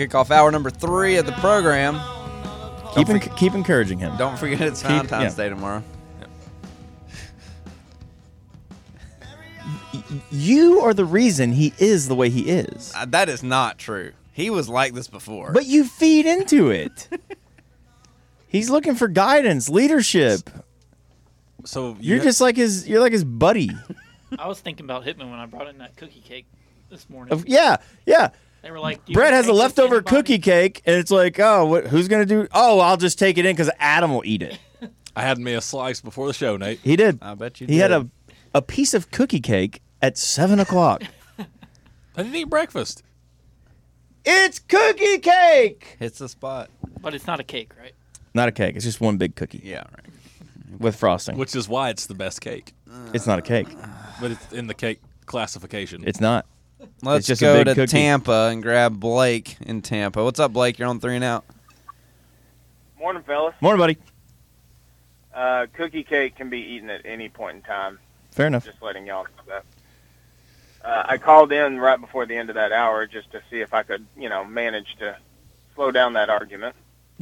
kick off hour number three of the program. Keep Don't keep encouraging him. Don't forget it's Keep- Valentine's yeah. Day tomorrow. You are the reason he is the way he is. Uh, that is not true. He was like this before. But you feed into it. He's looking for guidance, leadership. So you You're just like his. You're like his buddy. I was thinking about Hitman when I brought in that cookie cake this morning. Of- yeah, yeah. They were like, Brett has a take this to leftover anybody?" cookie cake, and it's like, oh, what, who's gonna do? Oh, I'll just take it in because Adam will eat it. I had me a slice before the show, Nate. He did. I bet you He had a a piece of cookie cake at seven o'clock. I didn't eat breakfast. it's cookie cake. hits the spot. But it's not a cake, right? Not a cake. It's just one big cookie Yeah, right. with frosting. Which is why it's the best cake. It's not a cake. But it's in the cake classification. It's not. Let's just go to cookie. Tampa and grab Blake in Tampa. What's up, Blake? You're on three and out. Morning, fellas. Morning, buddy. Uh, cookie cake can be eaten at any point in time. Fair enough. Just letting y'all know that. Uh, I called in right before the end of that hour just to see if I could, you know, manage to slow down that argument.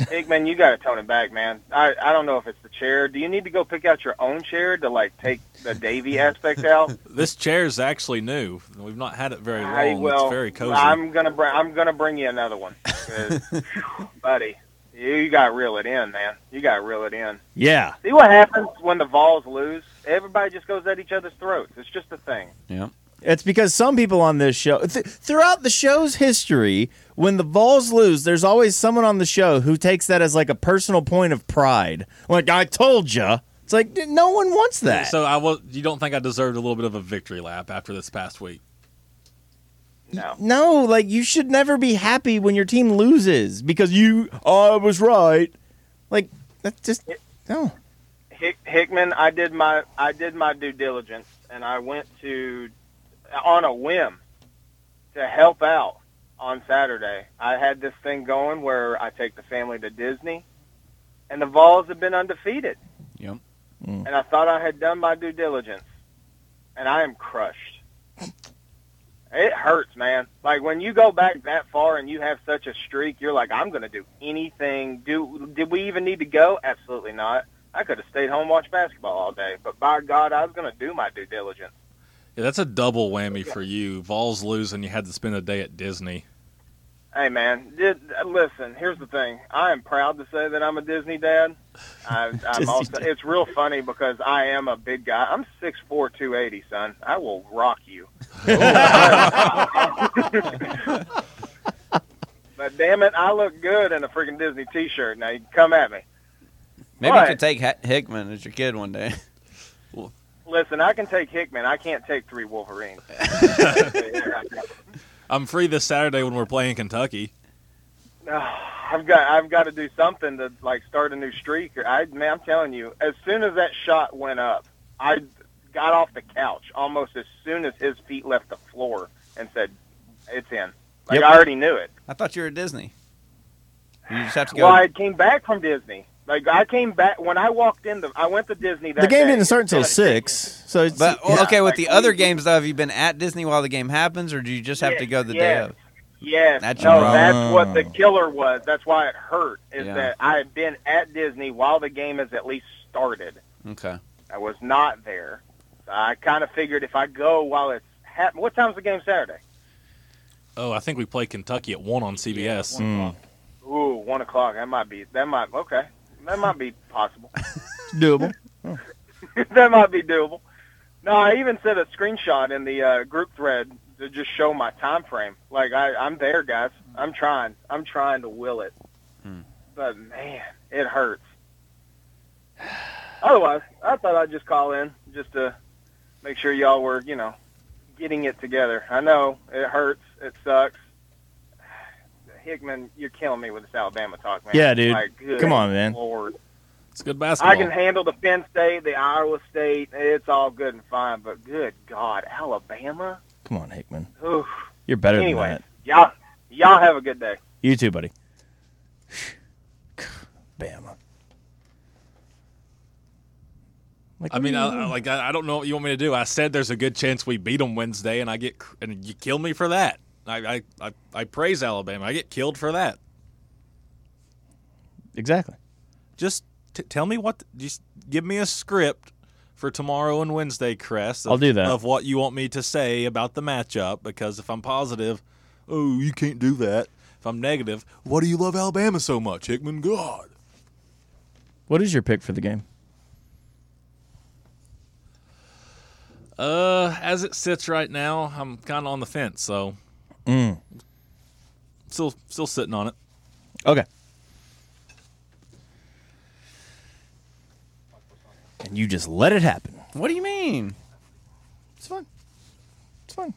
Hickman, you got to tone it back, man. I I don't know if it's the chair. Do you need to go pick out your own chair to like take the Davy aspect out? this chair is actually new. We've not had it very long. I, well, it's very cozy. I'm gonna bring I'm gonna bring you another one, 'Cause, buddy. You got to reel it in, man. You got to reel it in. Yeah. See what happens when the Vols lose? Everybody just goes at each other's throats. It's just a thing. Yeah. It's because some people on this show, th- throughout the show's history, when the Vols lose, there's always someone on the show who takes that as like a personal point of pride. Like, I told you. It's like, no one wants that. So I was. You don't think I deserved a little bit of a victory lap after this past week? No. no, like, you should never be happy when your team loses because you, oh, I was right. Like, that's just, no. Hick, Hickman, I did my I did my due diligence, and I went to on a whim to help out on Saturday. I had this thing going where I take the family to Disney, and the Vols have been undefeated. Yep. Mm. And I thought I had done my due diligence, and I am crushed. It hurts, man. Like when you go back that far and you have such a streak, you're like, I'm going to do anything. Do did we even need to go? Absolutely not. I could have stayed home and watched basketball all day, but by God, I was going to do my due diligence. Yeah, that's a double whammy for you. Vols lose, and you had to spend a day at Disney. Hey, man, did, listen. Here's the thing. I am proud to say that I'm a Disney dad. I, I'm also. dad. It's real funny because I am a big guy. I'm six four, two eighty, son. I will rock you. but damn it, I look good in a freaking Disney T-shirt. Now you come at me. Maybe What? you could take Ha- Hickman as your kid one day. Listen, I can take Hickman. I can't take three Wolverines. I'm free this Saturday when we're playing Kentucky. I've got I've got to do something to like start a new streak. I man, I'm telling you, as soon as that shot went up, I got off the couch almost as soon as his feet left the floor and said, "It's in." Like Yep. I already knew it. I thought you were at Disney. You just have to go. Well, I came back from Disney. Like I came back when I walked in. The, I went to Disney. That The game day. didn't start until Yeah, six. So it's, but Yeah, okay, with like, the other games though, have you been at Disney while the game happens, or do you just have to go the day yes. of? Yes, That's no, wrong. that's what the killer was. That's why it hurt. Is Yeah. that I had been at Disney while the game has at least started. Okay. I was not there. I kind of figured if I go while it's happening. What time's the game Saturday? Oh, I think we play Kentucky at one on CBS. Mm, Ooh, one o'clock. That might be. That might. Okay, that might be possible. doable. that might be doable. No, I even sent a screenshot in the uh, group thread to just show my time frame. Like I, I'm there, guys. I'm trying. I'm trying to will it. Hmm. But man, it hurts. Otherwise, I thought I'd just call in just to make sure y'all were, you know, getting it together. I know it hurts. It sucks. Hickman, you're killing me with this Alabama talk, man. Yeah, dude. Like, Come on, man. Lord. It's good basketball. I can handle the Penn State, the Iowa State. It's all good and fine, but good God, Alabama. Come on, Hickman. Oof. You're better Anyway, than that. y'all, y'all have a good day. You too, buddy. Bama. Like, I mean, I, do you I- like I, I don't know what you want me to do. I said there's a good chance we beat them Wednesday, and I get and you kill me for that. I, I, I, praise Alabama. I get killed for that. Exactly. Just t- tell me what. Just give me a script for tomorrow and Wednesday, Crest. Of, I'll do that. Of what you want me to say about the matchup, because if I'm positive, oh, you can't do that. If I'm negative, why do you love Alabama so much, Hickman? God. What is your pick for the game? Uh, as it sits right now, I'm kind of on the fence, so Mm. still still sitting on it. Okay. And you just let it happen. What do you mean? It's fine. It's fine.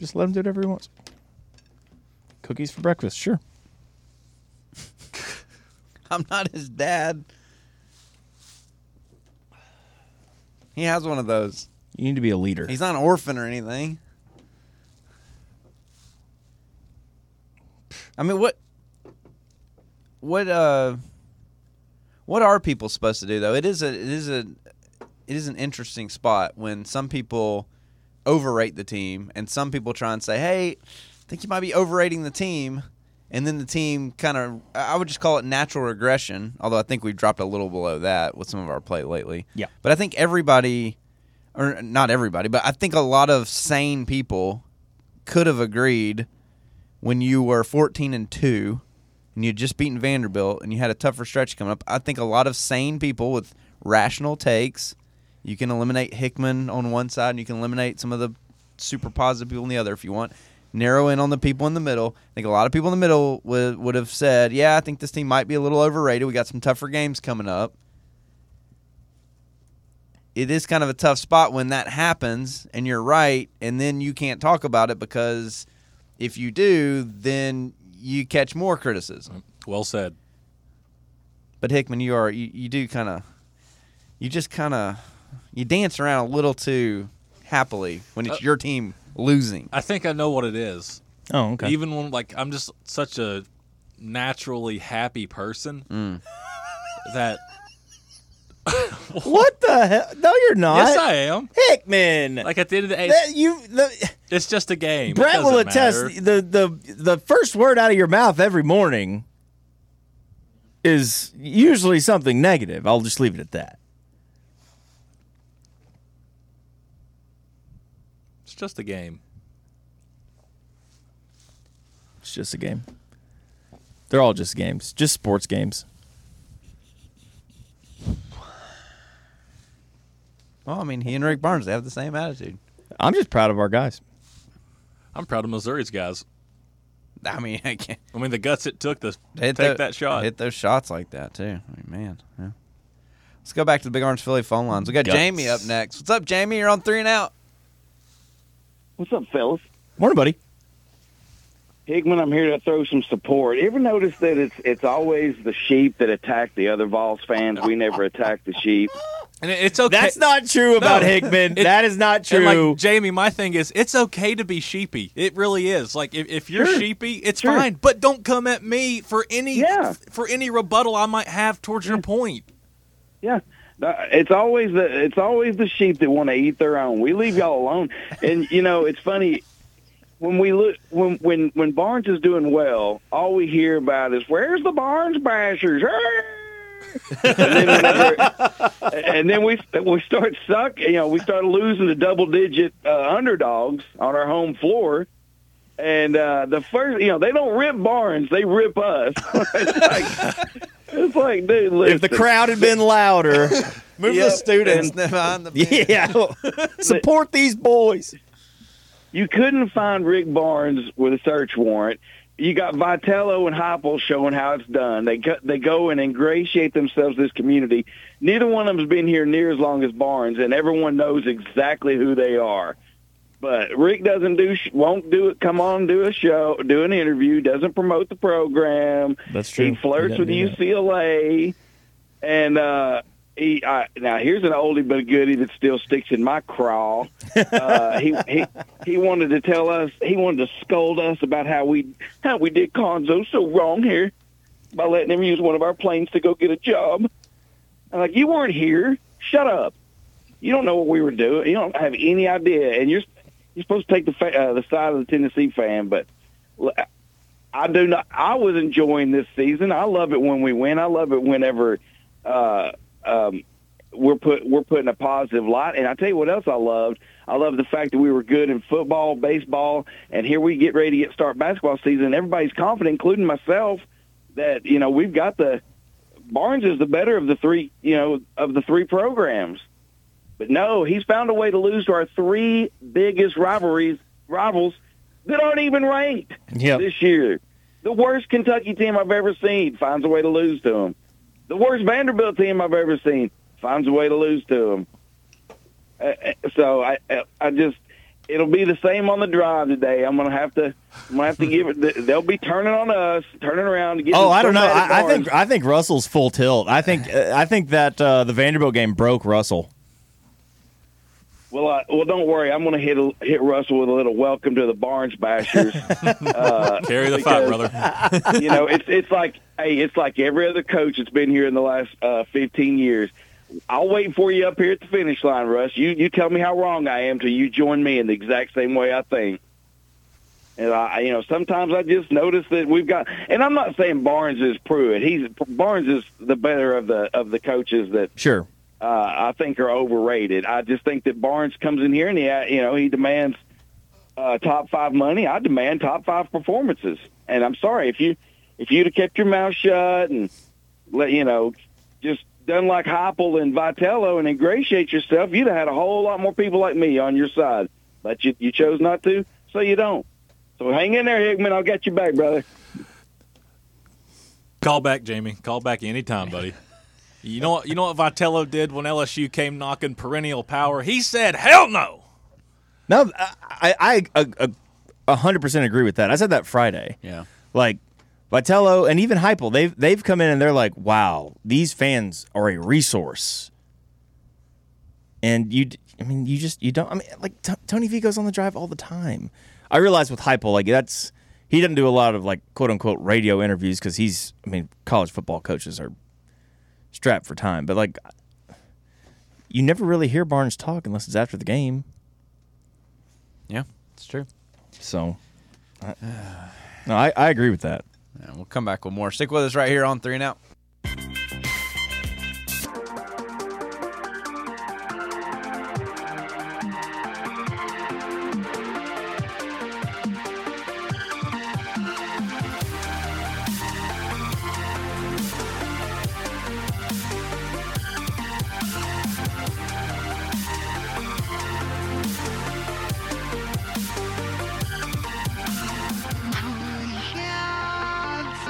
Just let him do whatever he wants. Cookies for breakfast, sure. I'm not his dad. He has one of those. You need to be a leader. He's not an orphan or anything. I mean, what, what, uh, what are people supposed to do though? It is a, it is a, it is an interesting spot when some people overrate the team and some people try and say, "Hey, I think you might be overrating the team," and then the team kind of, I would just call it natural regression. Although I think we've dropped a little below that with some of our play lately. Yeah. but I think everybody, or not everybody, but I think a lot of sane people could have agreed when you were 14 and 2 and you had just beaten Vanderbilt and you had a tougher stretch coming up. I think a lot of sane people with rational takes, you can eliminate Hickman on one side and you can eliminate some of the super positive people on the other if you want. Narrow in on the people in the middle. I think a lot of people in the middle would would have said, "Yeah, I think this team might be a little overrated. We got some tougher games coming up." It is kind of a tough spot when that happens and you're right and then you can't talk about it because if you do, then you catch more criticism. Well said. But Hickman, you are you, you do kind of you just kind of you dance around a little too happily when it's Uh, your team losing. I think I know what it is. oh, okay. Even when like I'm just such a naturally happy person Mm. that what the hell? No, you're not. yes I am. Hickman. Like at the end of the day, That- you, the, it's just a game. Brett will attest. matter. The the the first word out of your mouth every morning is usually something negative. I'll just leave it at that. It's just a game. It's just a game. They're all just games, just sports games. Well, I mean, he and Rick Barnes they have the same attitude. I'm just proud of our guys. I'm proud of Missouri's guys. I mean, I can't I mean, the guts it took to hit take tho- that shot. hit those shots like that too. I mean, man. Yeah. Let's go back to the Big Orange Philly phone lines. We got Guts. Jamie up next. What's up, Jamie? You're on three and out. What's up, fellas? Morning, buddy. Hickman, I'm here to throw some support. Ever notice that it's it's always the sheep that attack the other Vols fans? We never attack the sheep. and it's okay. That's not true about No. Hickman. It- that is not true. like Jamie, my thing is, it's okay to be sheepy. It really is. Like if, if you're Sure. sheepy, it's Sure. fine. But don't come at me for any Yeah. for any rebuttal I might have towards your point. Yeah. Uh, It's always the it's always the sheep that want to eat their own. We leave y'all alone. And you know, it's funny when we look when when when Barnes is doing well, all we hear about is where's the Barnes bashers? and then whenever, and then we we start suck. You know, we start losing to double digit uh, underdogs on our home floor. And uh, the first, you know, they don't rip Barnes; they rip us. it's like, it's like, dude, listen, if the crowd had been louder, Move Yep, the students and- behind the bench. yeah, support these boys. You couldn't find Rick Barnes with a search warrant. You got Vitello and Heupel showing how it's done. They go, they go and ingratiate themselves to this community. Neither one of them's been here near as long as Barnes, and everyone knows exactly who they are. But Rick doesn't do, sh- won't do it. Come on, do a show, do an interview. Doesn't promote the program. That's true. He flirts with UCLA, and uh, he. I, now here's an oldie but a goodie that still sticks in my craw. Uh, he he he wanted to tell us. He wanted to scold us about how we how we did Cuonzo so wrong here by letting him use one of our planes to go get a job. I'm like, you weren't here. Shut up. You don't know what we were doing. You don't have any idea, and you're you're supposed to take the fa- uh, the side of the Tennessee fan, but I do not. I was enjoying this season. I love it when we win. I love it whenever uh, um, we're put we're putting a positive light. And I tell you what else I loved. I love the fact that we were good in football, baseball, and here we get ready to get start basketball season. Everybody's confident, including myself, that you know we've got the Barnes is the better of the three, you know, of the three programs. But no, he's found a way to lose to our three biggest rivalries rivals that aren't even ranked Yep. this year. The worst Kentucky team I've ever seen finds a way to lose to them. The worst Vanderbilt team I've ever seen finds a way to lose to them. Uh, uh, so I, uh, I just, it'll be the same on the drive today. I'm gonna have to, I'm gonna have to give it. They'll be turning on us, turning around to get. Oh, I don't know. so mad at I, I think I think Russell's full tilt. I think uh, I think that uh, the Vanderbilt game broke Russell. Well, uh, well, don't worry. I'm going to hit a, hit Russell with a little welcome to the Barnes Bashers. uh, Carry the fight, brother. you know, it's it's like hey, it's like every other coach that's been here in the last uh, 15 years. I'll wait for you up here at the finish line, Russ. You you tell me how wrong I am till you join me in the exact same way I think. And I, you know, sometimes I just notice that we've got, and I'm not saying Barnes is Pruitt. He's Barnes is the better of the of the coaches that Sure. Uh, I think are overrated. I just think that Barnes comes in here and he, you know, he demands uh, top five money. I demand top five performances. And I'm sorry if you if you'd have kept your mouth shut and let you know just done like Heupel and Vitello and ingratiate yourself, you'd have had a whole lot more people like me on your side. But you you chose not to, so you don't. So hang in there, Hickman. I'll get you back, brother. Call back, Jamie. Call back anytime, buddy. You know what? You know what Vitello did when LSU came knocking perennial power. He said, "Hell no." No, I I a- hundred percent agree with that. I said that Friday. Yeah. Like Vitello and even Heupel, they've they've come in and they're like, wow, these fans are a resource. And you, I mean, you just you don't. I mean, like T- Tony V goes on the drive all the time. I realize with Heupel, like that's he doesn't do a lot of like quote unquote radio interviews because he's. I mean, college football coaches are strapped for time, but like you never really hear Barnes talk unless it's after the game. Yeah, it's true. So, I, no, I, I agree with that. Yeah, we'll come back with more. Stick with us right here on Three and Out.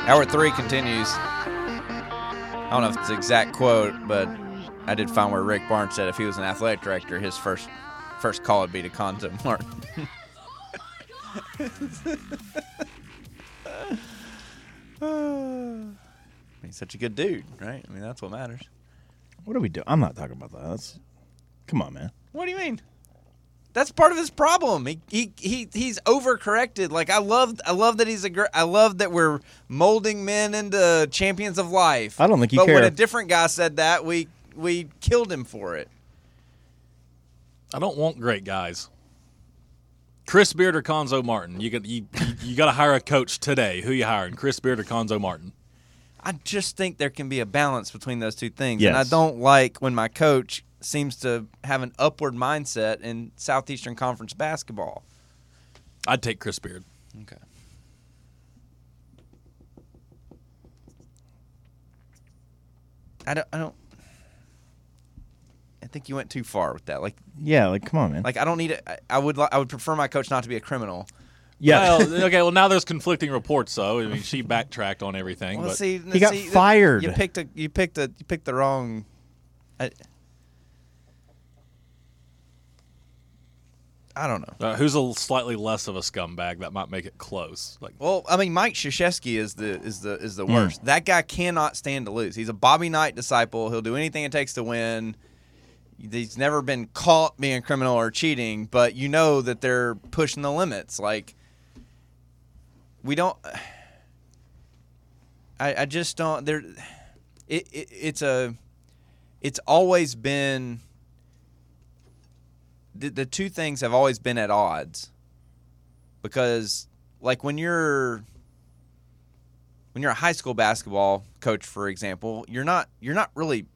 Hour three continues. I don't know if it's the exact quote, but I did find where Rick Barnes said if he was an athletic director, his first first call would be to Cuonzo Martin. He's such a good dude, right? I mean, that's what matters. What do we do? I'm not talking about that. That's, come on, man. What do you mean? That's part of his problem. He he, he he's overcorrected. Like I love I love that he's a gr- I love that we're molding men into champions of life. I don't think you but when a different guy said that, we we killed him for it. I don't want great guys. Chris Beard or Cuonzo Martin? You got you, you, you got to hire a coach today. Who you hiring? Chris Beard or Cuonzo Martin? I just think there can be a balance between those two things. Yes. And I don't like when my coach seems to have an upward mindset in Southeastern Conference basketball. I'd take Chris Beard. Okay. I don't I don't I think you went too far with that. Like Yeah, like come on, man. like I don't need it. I- I would I would prefer my coach not to be a criminal. yeah, Well, okay. Well, now there's conflicting reports, though. I mean, she backtracked on everything. Well, but see, He got see, fired. You picked a you picked a you picked the wrong. I, I don't know. uh, who's a slightly less of a scumbag that might make it close? Like, Well, I mean, Mike Krzyzewski is the is the is Hmm. the worst. That guy cannot stand to lose. He's a Bobby Knight disciple. He'll do anything it takes to win. He's never been caught being criminal or cheating, but you know that they're pushing the limits. Like we don't. I I just don't. There, it, it it's a. It's always been the, the two things have always been at odds because like when you're when you're a high school basketball coach for example you're not you're not really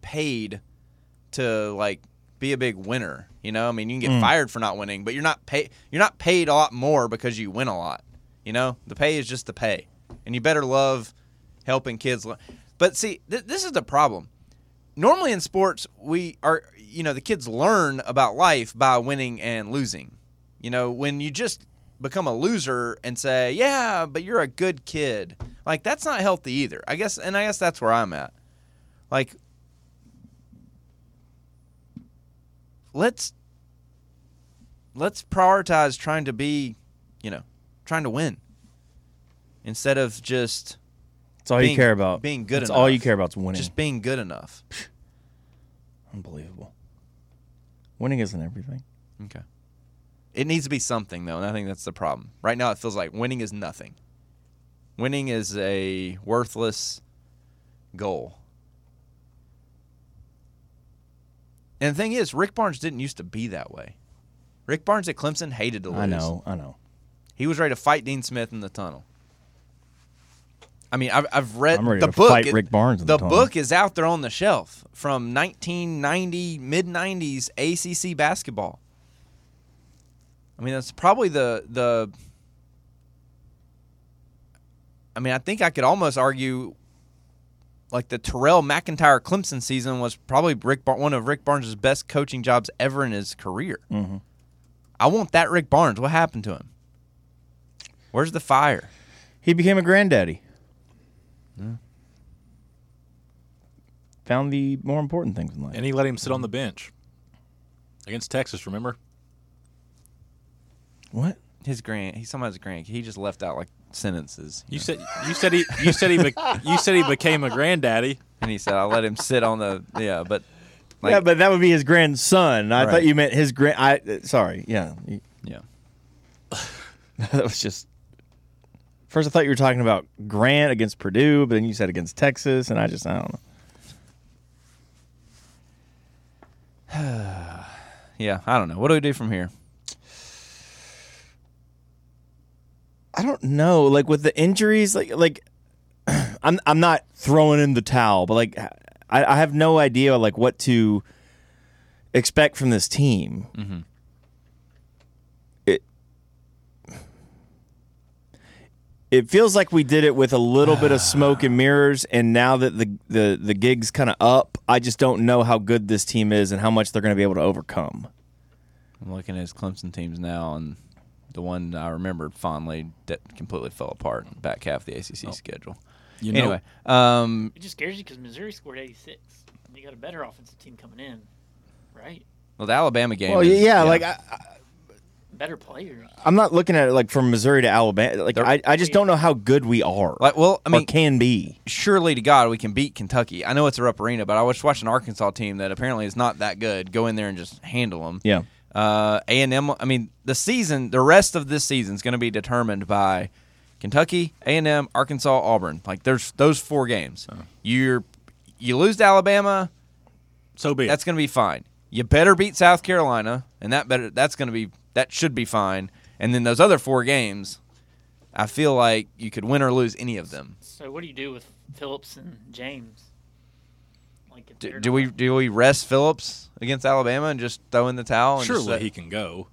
paid to like be a big winner you know? I mean you can get Mm. fired for not winning but you're not paid you're not paid a lot more because you win a lot you know? The pay is just the pay and you better love helping kids but see th- this is the problem normally in sports we are you know the kids learn about life by winning and losing. You know when you just become a loser and say yeah but you're a good kid. Like that's not healthy either. I guess and i guess that's where i'm at. Like let's let's prioritize trying to be you know trying to win instead of just That's all being- you care about. being good That's all you care about is winning. just being good enough Unbelievable. Winning isn't everything. Okay. It needs to be something though, and I think that's the problem. Right now, it feels like winning is nothing. Winning is a worthless goal. And the thing is, Rick Barnes didn't used to be that way. Rick Barnes at Clemson hated to lose. I know. I know. He was ready to fight Dean Smith in the tunnel. I mean, I've, I've read the book. It- Rick Barnes the the book is out there on the shelf from 1990, mid 90s ACC basketball. I mean, that's probably the the. I mean, I think I could almost argue, like the Terrell McIntyre Clemson season was probably Rick Bar- one of Rick Barnes' best coaching jobs ever in his career. Mhm. I want that Rick Barnes. What happened to him? Where's the fire? He became a granddaddy. Found the more important things in life. And he let him sit on the bench against Texas. Remember? what? His grand. He's somebody's grand. He just left out like sentences. You said you said he you said he be, you said he became a granddaddy. and he said, "I let him sit on the yeah." But like, yeah, but that would be his grandson. I Right. thought you meant his grand. I uh, sorry. Yeah, yeah, that was just. First, I thought you were talking about Grant against Purdue, but then you said against Texas, and I just I don't know. yeah. I don't know. What do we do from here? I don't know. Like with the injuries, like like I'm I'm not throwing in the towel, but like I, I have no idea like what to expect from this team. Mm-hmm. It feels like we did it with a little bit of smoke and mirrors, and now that the the the gig's kind of up, I just don't know how good this team is and how much they're going to be able to overcome. I'm looking at his Clemson teams now, and the one I remembered fondly that completely fell apart in the back half of the ACC schedule. You know, Anyway, um, It just scares you because Missouri scored 86. And you got a better offensive team coming in, right? well, the Alabama game. Well, is- yeah, like I, Better players. I'm not looking at it like from Missouri to Alabama. Like They're- I, I just don't know how good we are. like, well, I mean, or can be. surely to God we can beat Kentucky. I know it's a rough arena, but I was watching an Arkansas team that apparently is not that good. Go in there and just handle them. Yeah. Uh, A and M. I mean, the season, the rest of this season is going to be determined by Kentucky, A and M, Arkansas, Auburn. Like there's those four games. You're you lose to Alabama, so be it. that's going to be fine. You better beat South Carolina, and that better that's going to be that should be fine. And then those other four games, I feel like you could win or lose any of them. So what do you do with Phillips and James? Like Do, do we do we rest Phillips against Alabama and just throw in the towel? And just Surely he can go.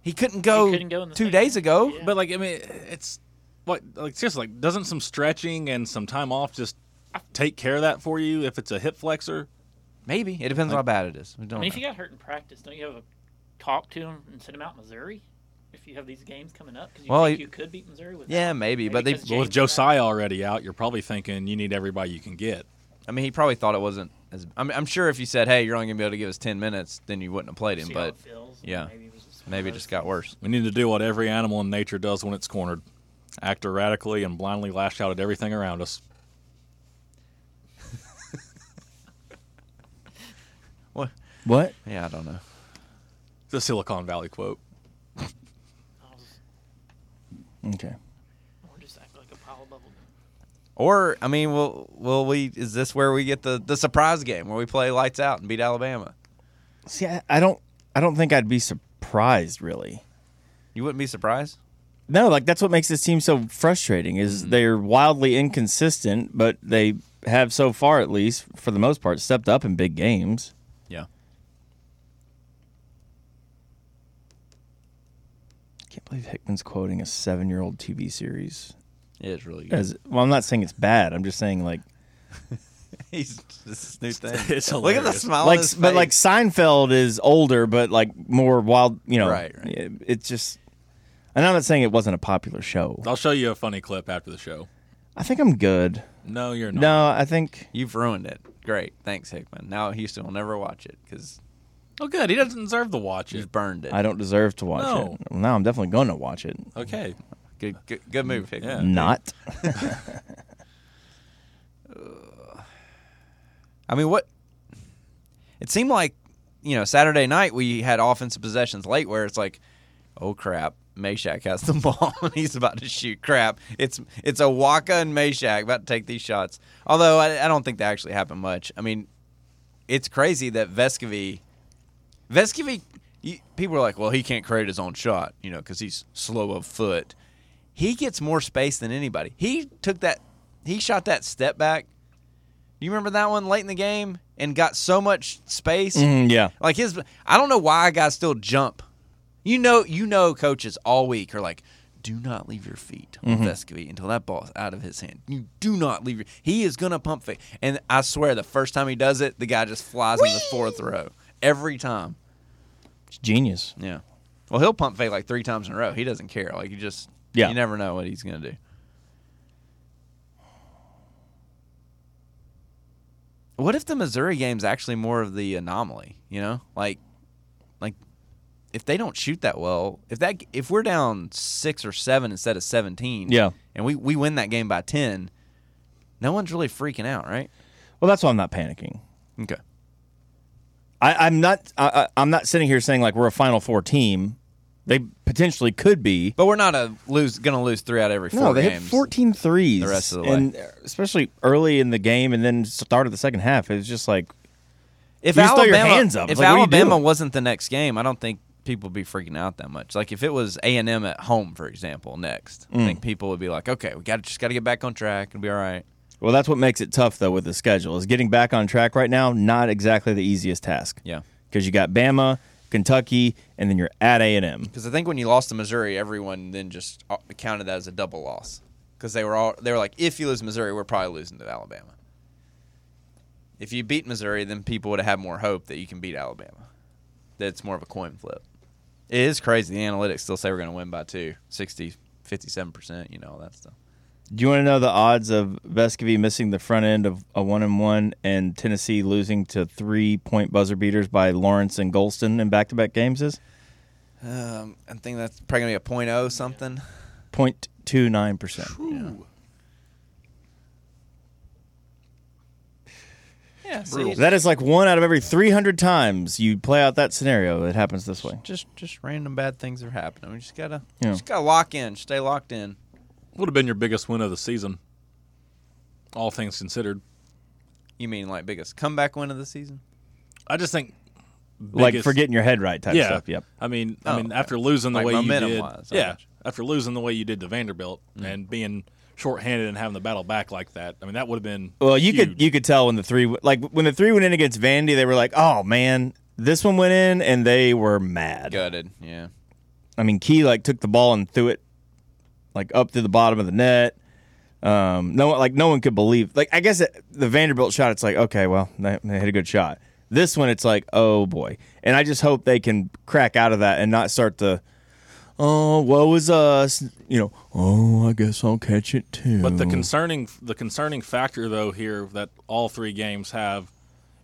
he couldn't go, He couldn't go in the two second days half? ago. Yeah. But like I mean, it's what like seriously, like doesn't some stretching and some time off just take care of that for you if it's a hip flexor? Maybe it depends on how bad it is. We I don't mean, if you got hurt in practice, don't you have a talk to him and send him out in Missouri? If you have these games coming up, because you Well, think he- you could beat Missouri with Yeah, maybe, but they- because Well, with James is out. Josiah already out, you're probably thinking you need everybody you can get. I mean, he probably thought it wasn't as. I mean, I'm sure if you said, "Hey, you're only gonna be able to give us ten minutes," then you wouldn't have played him. See how But it feels, yeah, maybe it, was just maybe it just got worse. We need to do what every animal in nature does when it's cornered: act erratically and blindly lash out at everything around us. What? What? Yeah, I don't know. The Silicon Valley quote. Okay. or just act like a pile of bubble. Or I mean, will will we? Is this where we get the the surprise game where we play lights out and beat Alabama? See, I, I don't. I I don't think I'd be surprised really. You wouldn't be surprised. No, like that's what makes this team so frustrating is mm-hmm. they're wildly inconsistent, but they have so far at least for the most part stepped up in big games. Yeah. Can't believe Hickman's quoting a 7-year-old TV series. It is really good. As well, I'm not saying it's bad. I'm just saying like He's this is new thing. It's Look at the smile. on like his but like. Seinfeld is older but like more wild, you know. Right, right. it- It's just and I'm not saying it wasn't a popular show. I'll show you a funny clip after the show. I think I'm good. No, you're not. No, I think you've ruined it. Great, thanks Hickman. Now Houston will never watch it because Oh, good. He doesn't deserve to watch you've it. burned it. I don't deserve to watch No. it. Well, now I'm definitely going to watch it. Okay. Good, good, good move, Hickman. Yeah. Not. I mean, what? It seemed like, you know, Saturday night we had offensive possessions late where it's like, oh crap, Mashack has the ball and he's about to shoot. Crap, it's it's Awaka and Mashack about to take these shots. Although I, I don't think that actually happened much. I mean, it's crazy that Vescovi, Vescovi, people are like, well, he can't create his own shot, you know, because he's slow of foot. He gets more space than anybody. He took that, he shot that step back. You remember that one late in the game and got so much space? Mhm, yeah. Like his, I don't know why guys still jump. You know, you know, coaches all week are like, do not leave your feet on Vescovi until that ball's out of his hand. You do not leave your. He is gonna pump fake, and I swear, the first time he does it, the guy just flies in the fourth row every time. It's genius. Yeah. Well, he'll pump fake like three times in a row. He doesn't care. Like you just, Yeah. you never know what he's gonna do. What if the Missouri game's actually more of the anomaly? You know, like, like if they don't shoot that well, if that if we're down six or seven instead of seventeen, Yeah. and we we win that game by ten, no one's really freaking out, right? Well, that's why I'm not panicking. Okay. I, I'm not. I, I'm not sitting here saying like we're a Final Four team. They potentially could be. But we're not a lose gonna lose three out of every four No, they games. hit 14 threes the rest of the way. and especially early in the game, and then start of the second half. It was just like If You just throw Alabama, your hands up. if like, what are you Alabama wasn't the next game, I don't think people would be freaking out that much. Like if it was A and M at home, for example, next, Mm. I think people would be like, okay, we got just got to get back on track and be all right. Well, that's what makes it tough though with the schedule. Is getting back on track right now not exactly the easiest task Yeah, because you got Bama, Kentucky, and then you're at A and M. because I think when you lost to Missouri, everyone then just uh, counted that as a double loss because they were all they were like, if you lose Missouri, we're probably losing to Alabama. If you beat Missouri, then people would have more hope that you can beat Alabama. That it's more of a coin flip. It is crazy. The analytics still say we're going to win by two, 60, 57%, you know, all that stuff. Do you want to know the odds of Vescovi missing the front end of a one and one and Tennessee losing to three point buzzer beaters by Lawrence and Gholston in back to back games is Um, I think that's probably gonna be a point oh something. 0.29 percent. Yeah, Brutal. That is like one out of every 300 times you play out that scenario. It happens this way. just just random bad things are happening. We just gotta Yeah. just gotta lock in, stay locked in. Would have been your biggest win of the season, all things considered. You mean like biggest comeback win of the season? I just think, Like biggest- for getting your head right type yeah. stuff. Yep. I mean, I Oh, mean, okay. after losing the Like way you momentum did, wise, I yeah, gotcha. after losing the way you did to Vanderbilt mm-hmm. and being shorthanded and having the battle back like that, I mean, that would have been Well, you huge. could you could tell when the three like when the three went in against Vandy, they were like, "Oh man, this one went in," and they were mad. Gutted. Yeah. I mean, Key like took the ball and threw it like up to the bottom of the net. Um, no like no one could believe. Like I guess it, the Vanderbilt shot, it's like okay, well they, hit a good shot. This one, it's like oh boy, and I just hope they can crack out of that and not start to. Oh, woe is us. You know, oh, I guess I'll catch it too. But the concerning the concerning factor though here that all three games have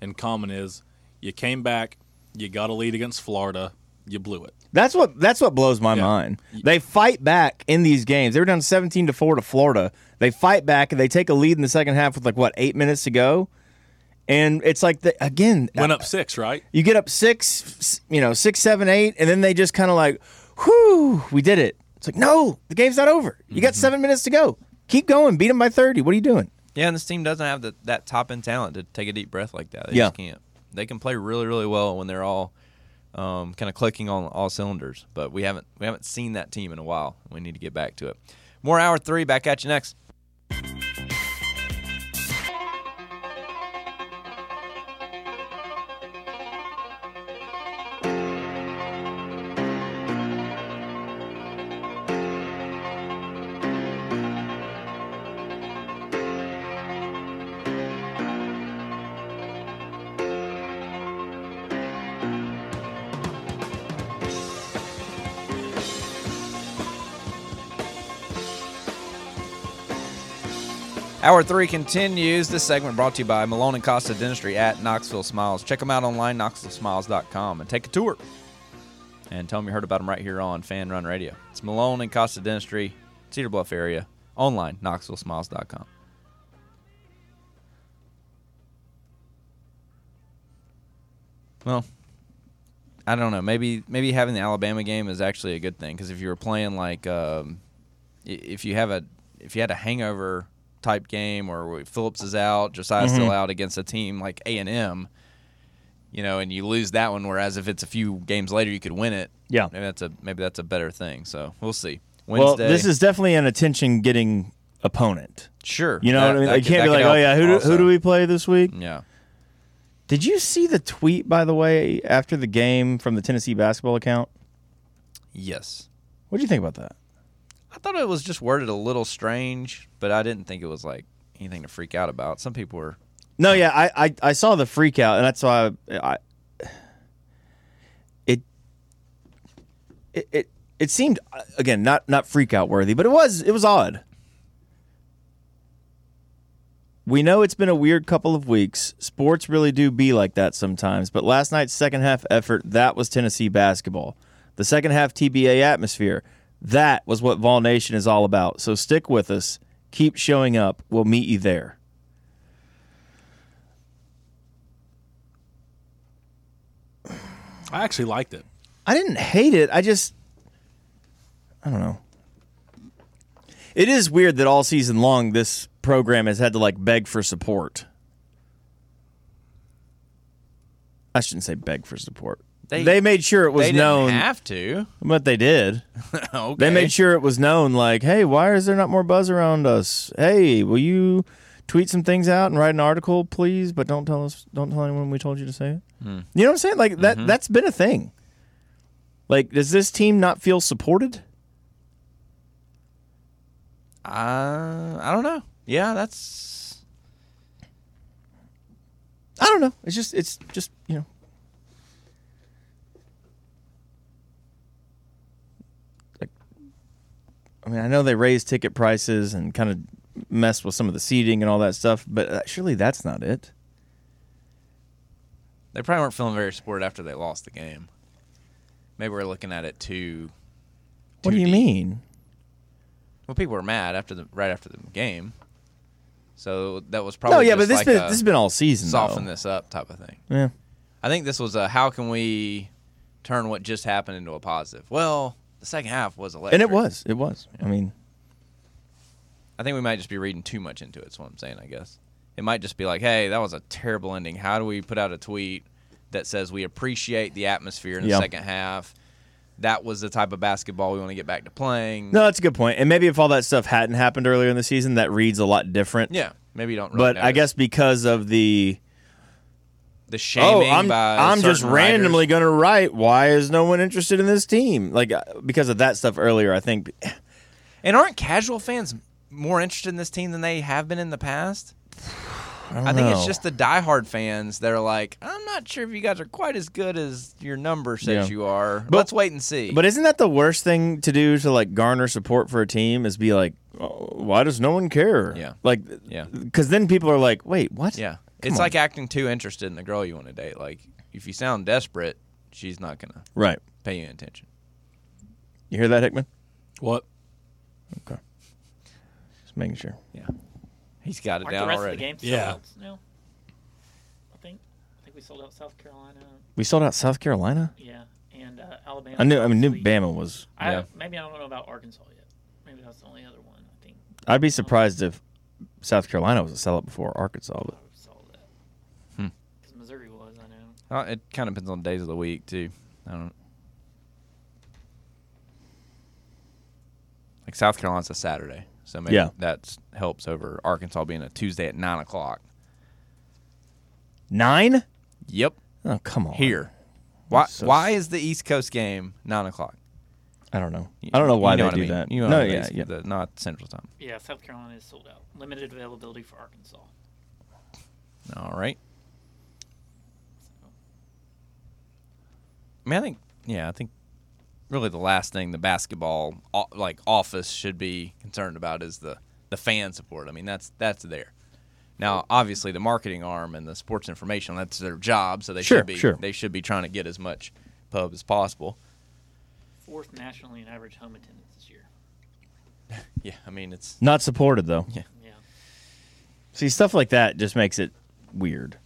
in common is you came back, you got a lead against Florida, you blew it. That's what that's what blows my Yeah. mind. They fight back in these games. They were down seventeen to four to Florida. They fight back and they take a lead in the second half with like what eight minutes to go, and it's like the, again uh, Went up six, right? You get up six, you know, six, seven, eight, and then they just kind of like, whew, we did it. It's like no, the game's not over. You got mm-hmm. seven minutes to go. Keep going. Beat them by thirty. What are you doing? Yeah, and this team doesn't have the, that top end talent to take a deep breath like that. They Yeah. just can't. They can play really, really well when they're all um, kind of clicking on all cylinders. But we haven't we haven't seen that team in a while. We need to get back to it. More hour three. Back at you next. Hour three continues. This segment brought to you by Malone and Costa Dentistry at Knoxville Smiles. Check them out online, knoxvillesmiles.com, and take a tour. And tell them you heard about them right here on Fan Run Radio. It's Malone and Costa Dentistry, Cedar Bluff area, online, knoxvillesmiles.com. Well, I don't know. Maybe maybe having the Alabama game is actually a good thing because if you were playing like um, if you have a if you had a hangover type game or Phillips is out, Josiah's still mm-hmm. out against a team like A and M, you know, and you lose that one. Whereas if it's a few games later, you could win it. Yeah. maybe that's a maybe that's a better thing. So we'll see. Well, this is definitely an attention getting opponent. sure. You know That- what I mean? that Like, can't be like, oh yeah, who do, who do we play this week? Yeah. Did you see the tweet by the way after the game from the Tennessee basketball account? Yes. What do you think about that? I thought it was just worded a little strange, but I didn't think it was like anything to freak out about. Some people were No, yeah, I, I, I saw the freak out, and that's why I, I it, it it it seemed again not not freak out worthy, but it was it was odd. We know it's been a weird couple of weeks. Sports really do be like that sometimes, but last night's second half effort that was Tennessee basketball. The second half TBA atmosphere that was what Vol Nation is all about. So stick with us. Keep showing up. We'll meet you there. I actually liked it. I didn't hate it. I just, I don't know. It is weird that all season long this program has had to like beg for support. I shouldn't say beg for support. They, They- made sure it was they didn't known, have to. but they did. okay. They made sure it was known. Like, hey, why is there not more buzz around us? Hey, will you tweet some things out and write an article, please? But don't tell us. Don't tell anyone we told you to say it. Hmm. You know what I'm saying? Like that. Mm-hmm. That's been a thing. Like, does this team not feel supported? Uh, I don't know. Yeah, that's I don't know. It's just. It's just. You know. I mean, I know they raised ticket prices and kind of messed with some of the seating and all that stuff, but uh, surely that's not it. they probably weren't feeling very supported after they lost the game. Maybe we're looking at it too. What do you deep. mean? Well, people were mad after the right after the game, so that was probably No, yeah, but this like been this has been all season. soften though. this up type of thing. Yeah. I think this was a how can we turn what just happened into a positive. Well, the second half was electric, And it was. It was. I mean, I think we might just be reading too much into it. Is what I'm saying. I guess it might just be like, hey, that was a terrible ending. How do we put out a tweet that says we appreciate the atmosphere in the Yeah. second half? That was the type of basketball we want to get back to playing. no, that's a good point. And maybe if all that stuff hadn't happened earlier in the season, that reads a lot different. Yeah, maybe you don't. Really But I guess because of the the oh, I'm by I'm just randomly going to write. Why is no one interested in this team? Like uh, because of that stuff earlier, I think. And aren't casual fans more interested in this team than they have been in the past? I, think it's just the diehard fans that are like, I'm not sure if you guys are quite as good as your number says Yeah. you are. But- Let's wait and see. But isn't that the worst thing to do to like garner support for a team? Is be like, oh, why does no one care? Yeah. Like, Yeah. Because then people are like, wait, what? yeah, it's on. like acting too interested in the girl you want to date. Like if you sound desperate, she's not gonna Right. pay you attention. You hear that, Hickman? What? Okay. Just making sure. Yeah, he's got it Aren't down the rest already. of the games Yeah. out now? I think. I think we sold out South Carolina. We sold out South Carolina. Yeah, and uh, Alabama. I knew. I mean, knew. Bama was. I, Yeah. Maybe I don't know about Arkansas yet. Maybe that's the only other one. I think I'd be surprised if South Carolina was a sellout before Arkansas. But I saw that. Hmm. Because Missouri was, I know. Uh, it kind of depends on days of the week too. I don't. Like South Carolina's a Saturday, so maybe Yeah. that helps over Arkansas being a Tuesday at nine o'clock. Nine? Yep, Oh, come on. here. Why? So- why is the East Coast game nine o'clock? I don't know. I don't know why You they what I do mean. that. You know no, what I mean. yeah, It's yeah. the- not Central Time. Yeah, South Carolina is sold out. Limited availability for Arkansas. All right. I mean, I think, yeah, I think really the last thing the basketball like office should be concerned about is the the fan support. I mean, that's that's there. Now, obviously, the marketing arm and the sports information that's their job, so they Sure, should be sure. they should be trying to get as much pub as possible. Fourth nationally in average home attendance this year. Yeah, I mean, it's Not supported though. yeah. Yeah. See, stuff like that just makes it weird.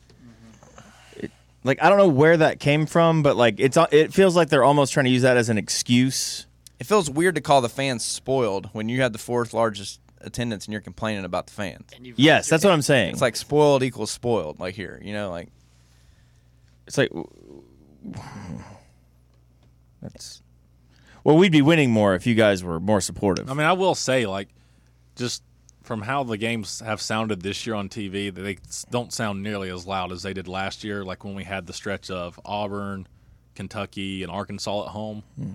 It, like I don't know where that came from, but like it's it feels like they're almost trying to use that as an excuse. It feels weird to call the fans spoiled when you had the fourth largest attendance and you're complaining about the fans. Yes, that's what I'm saying. It's like spoiled equals spoiled. Like here, you know, like It's like that's well, we'd be winning more if you guys were more supportive. I mean, I will say, like, just from how the games have sounded this year on TV, they don't sound nearly as loud as they did last year. Like when we had the stretch of Auburn, Kentucky, and Arkansas at home. Hmm.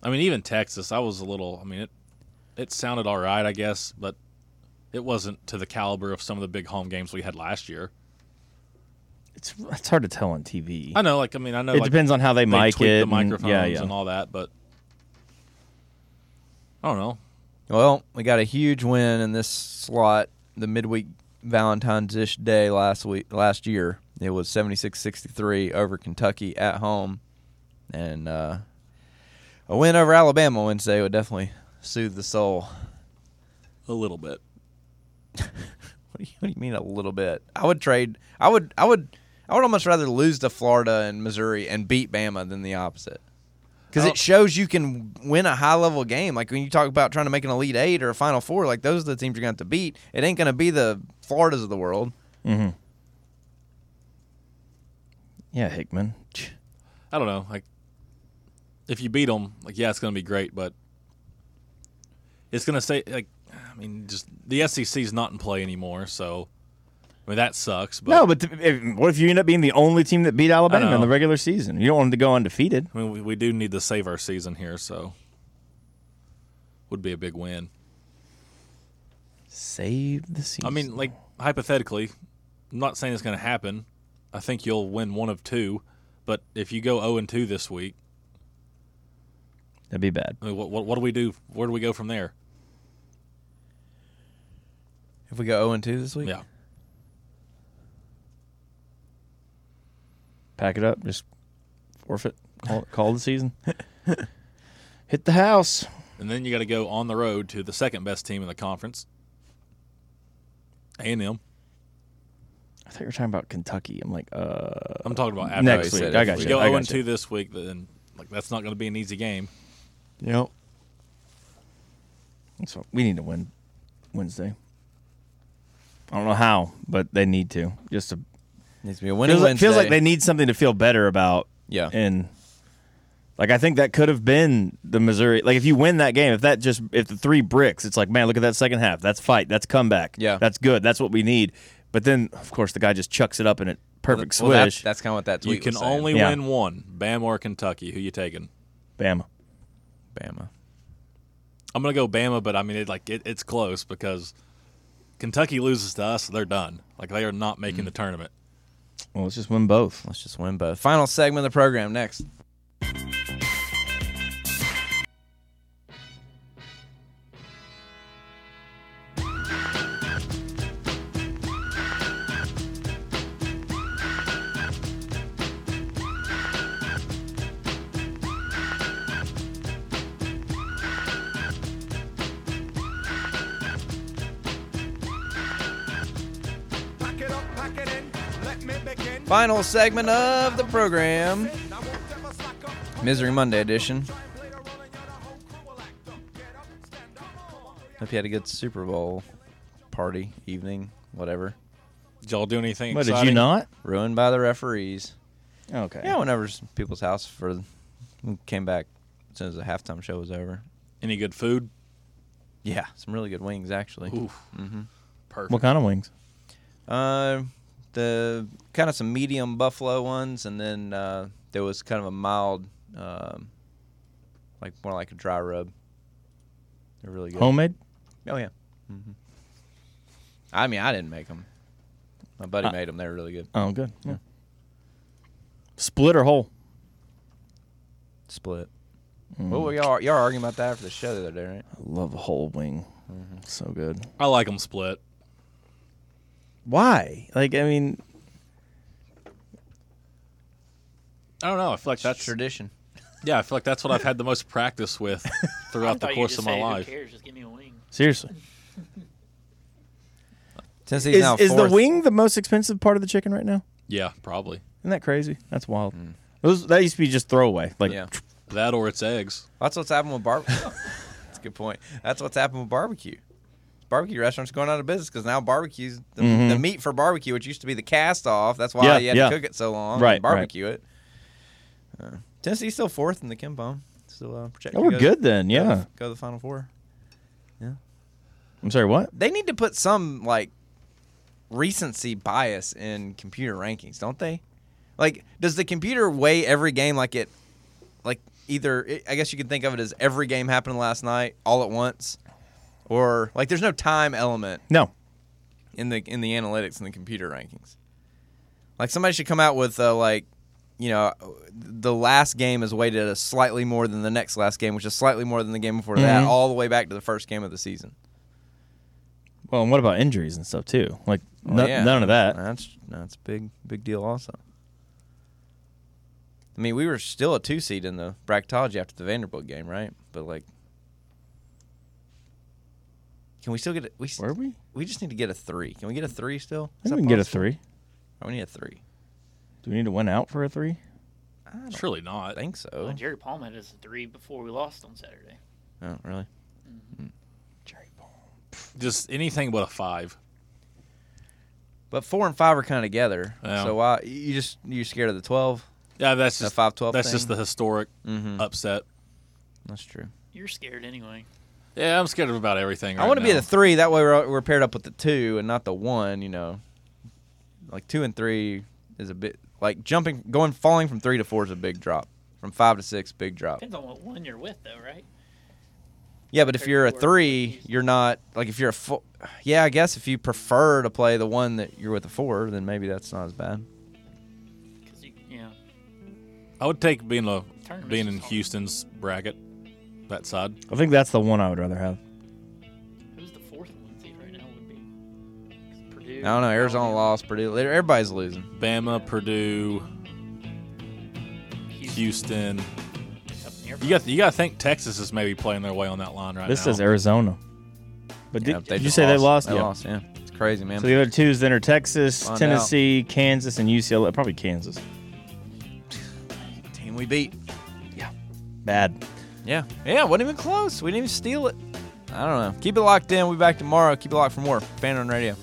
I mean, even Texas, I was a little. I mean, it it sounded all right, I guess, but it wasn't to the caliber of some of the big home games we had last year. it's it's hard to tell on TV. I know, like, I mean, I know it like, depends on how they, they mic it. the and- microphones yeah, yeah. and all that, but I don't know. Well, we got a huge win in this slot, the midweek Valentine's ish day last week last year. It was 76-63 over Kentucky at home. And uh, a win over Alabama Wednesday would definitely soothe the soul. A little bit. What do you, what do you mean a little bit? I would trade I would I would I would almost rather lose to Florida and Missouri and beat Bama than the opposite. Because Oh. it shows you can win a high level game. Like when you talk about trying to make an Elite Eight or a Final Four, like those are the teams you're going to have to beat. It ain't going to be the Floridas of the world. Mm-hmm. Yeah, Hickman. I don't know. Like, if you beat them, like, yeah, it's going to be great, but it's going to say, like, I mean, just the SEC's not in play anymore, so I mean that sucks. But no, but th- if, what if you end up being the only team that beat Alabama in the regular season? You don't want them to go undefeated. I mean, we, we do need to save our season here, so would be a big win. Save the season. I mean, like hypothetically, I'm not saying it's going to happen. I think you'll win one of two, but if you go 0 and 2 this week, that'd be bad. I mean, what, what what do we do? Where do we go from there? If we go 0 and 2 this week, Yeah. Pack it up. Just forfeit. Call, call the season. Hit the house. And then you got to go on the road to the second best team in the conference, A and M. I thought you were talking about Kentucky. I'm like, uh, I'm talking about after next he week. I got If you. we go I 0 got 2 this week, then like that's not going to be an easy game. Yep. So we need to win Wednesday. I don't know how, but they need to. Just to Needs to be a winning feels, like, feels like they need something to feel better about. Yeah. And like I think that could have been the Missouri. Like if you win that game, if that just if the three bricks, it's like man, look at that second half. That's fight. That's comeback. Yeah. That's good. That's what we need. But then of course the guy just chucks it up and it perfect Well, that- that's kind of what that tweet You can was only Yeah. win one, Bama or Kentucky. Who you taking? Bama. Bama. I'm gonna go Bama, but I mean, it, like it, it's close because Kentucky loses to us, they're done. Like they are not Mm. making the tournament. Well, let's just win both. Let's just win both. Final segment of the program next. Final segment of the program. Misery Monday edition. Hope you had a good Super Bowl party, evening, whatever. Did y'all do anything? What did exciting? you not? Ruined by the referees. Okay. Yeah, whenever people's house for we came back as soon as the halftime show was over. Any good food? Yeah, some really good wings actually. Oof. hmm Perfect. What kind of wings? Uh, the kind of some medium buffalo ones, and then uh, there was kind of a mild, um, like more like a dry rub. They're really good. Homemade? Oh yeah. hmm I mean, I didn't make them. My buddy Uh, made them. They were really good. Oh, good. Yeah. Split or whole? Split. Mm. What were y'all y'all arguing about that after the show the other day, right? I love a whole wing. So good. I like them split. Why? Like, I mean, I don't know. I feel like That's that's tradition. yeah. I feel like that's what I've had the most practice with throughout the thought you'd course just of my say, life. Who cares? Just give me a wing. seriously. Tennessee's Is, now is the fourth. wing the most expensive part of the chicken right now? Yeah, probably Isn't that crazy? That's wild. Mm. Those that used to be just throwaway. Like, Yeah, that or it's eggs. that's what's happened with barbecue. That's a good point. That's what's happened with barbecue. Barbecue restaurants going out of business because now barbecues the, Mhm. the meat for barbecue, which used to be the cast off. That's why Yeah, you had yeah. to cook it so long. Right, and barbecue it. Uh, Tennessee's still fourth in the KenPom. Still uh, projected. oh, we're go- good then. go to- Yeah. Go to the final four. Yeah. I'm sorry. What? They need to put some like recency bias in computer rankings, don't they? Like, does the computer weigh every game like it, like either? I guess you could think of it as every game happened last night all at once, or like there's no time element No. in the in the analytics and the computer rankings. Like somebody should come out with uh, like, you know, the last game is weighted a slightly more than the next last game, which is slightly more than the game before that, Mhm. all the way back to the first game of the season. Well, and what about injuries and stuff too? Like, Well, no- yeah. none of that. That's that's big big deal also. I mean, we were still a two seed in the bracketology after the Vanderbilt game, right? But like, can we still get a, we? s- Were we? We just need to get a three. Can we get a three still? I Is think we can get a possible? three. Oh, we need a three. Do we need to win out for a three? I don't Surely not. think so. Well, Jerry Palm had us a three before we lost on Saturday. Oh, really? Jerry Paul. Just anything but a five. But four and five are kind of together. Yeah. So why you just you scared of the twelve? Yeah, that's The just five twelve. that's just the historic Mm-hmm. upset. That's true. You're scared anyway. Yeah, I'm scared of about everything. I right want to be now. the three. That way we're, we're paired up with the two and not the one. You know, like two and three is a bit like jumping, going, falling from three to four is a big drop. From five to six, big drop. Depends on what one you're with, though, right? Yeah, but if you're a to four, three, four, you're not like if you're a four. Yeah, I guess if you prefer to play the one that you're with a four, then maybe that's not as bad. Because you, yeah, I would take being a being in. Houston's bracket, that side. I think that's the one I would rather have. who's the fourth one seed right now would be? 'Cause Purdue. I don't know. Arizona Alabama, lost. Purdue. Everybody's losing. Bama, Purdue, Houston. Houston. up near You got you got to think Texas is maybe playing their way on that line right now. This now. says Arizona. But did, Yeah, they did you just say they lost? They yeah. lost. Yeah, it's crazy, man. So the other twos then are Texas, Find Tennessee, Kansas, and UCLA. Probably Kansas. Team we beat. Yeah. Bad. Yeah. Yeah, wasn't even close. We didn't even steal it. I don't know. Keep it locked in. We'll be back tomorrow. Keep it locked for more. Fan on Radio.